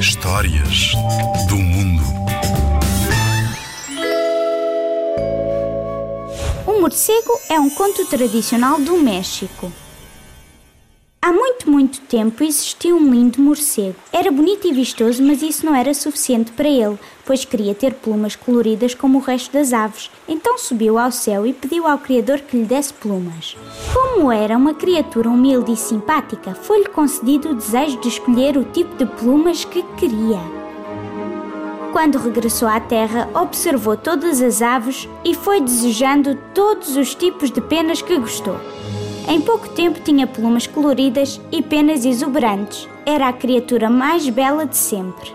Histórias do mundo. O morcego é um conto tradicional do México. Há muito, muito tempo existia um lindo morcego. Era bonito e vistoso, mas isso não era suficiente para ele, pois queria ter plumas coloridas como o resto das aves. Então subiu ao céu e pediu ao Criador que lhe desse plumas. Como era uma criatura humilde e simpática, foi-lhe concedido o desejo de escolher o tipo de plumas que queria. Quando regressou à terra, observou todas as aves e foi desejando todos os tipos de penas que gostou. Em pouco tempo tinha plumas coloridas e penas exuberantes. Era a criatura mais bela de sempre.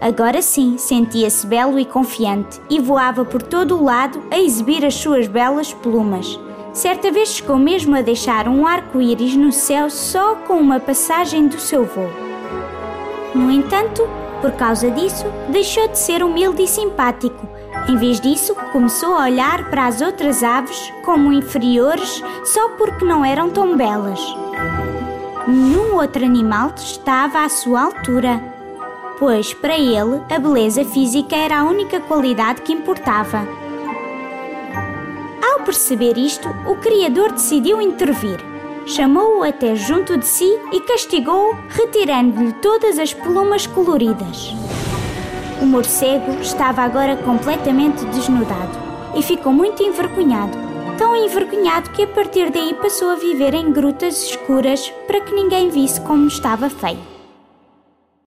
Agora sim, sentia-se belo e confiante e voava por todo o lado a exibir as suas belas plumas. Certa vez chegou mesmo a deixar um arco-íris no céu só com uma passagem do seu voo. No entanto, por causa disso, deixou de ser humilde e simpático em vez disso, começou a olhar para as outras aves como inferiores só porque não eram tão belas. Nenhum outro animal estava à sua altura, pois para ele a beleza física era a única qualidade que importava. Ao perceber isto, o Criador decidiu intervir. Chamou-o até junto de si e castigou-o, retirando-lhe todas as plumas coloridas. O morcego estava agora completamente desnudado e ficou muito envergonhado. Tão envergonhado que a partir daí passou a viver em grutas escuras para que ninguém visse como estava feio.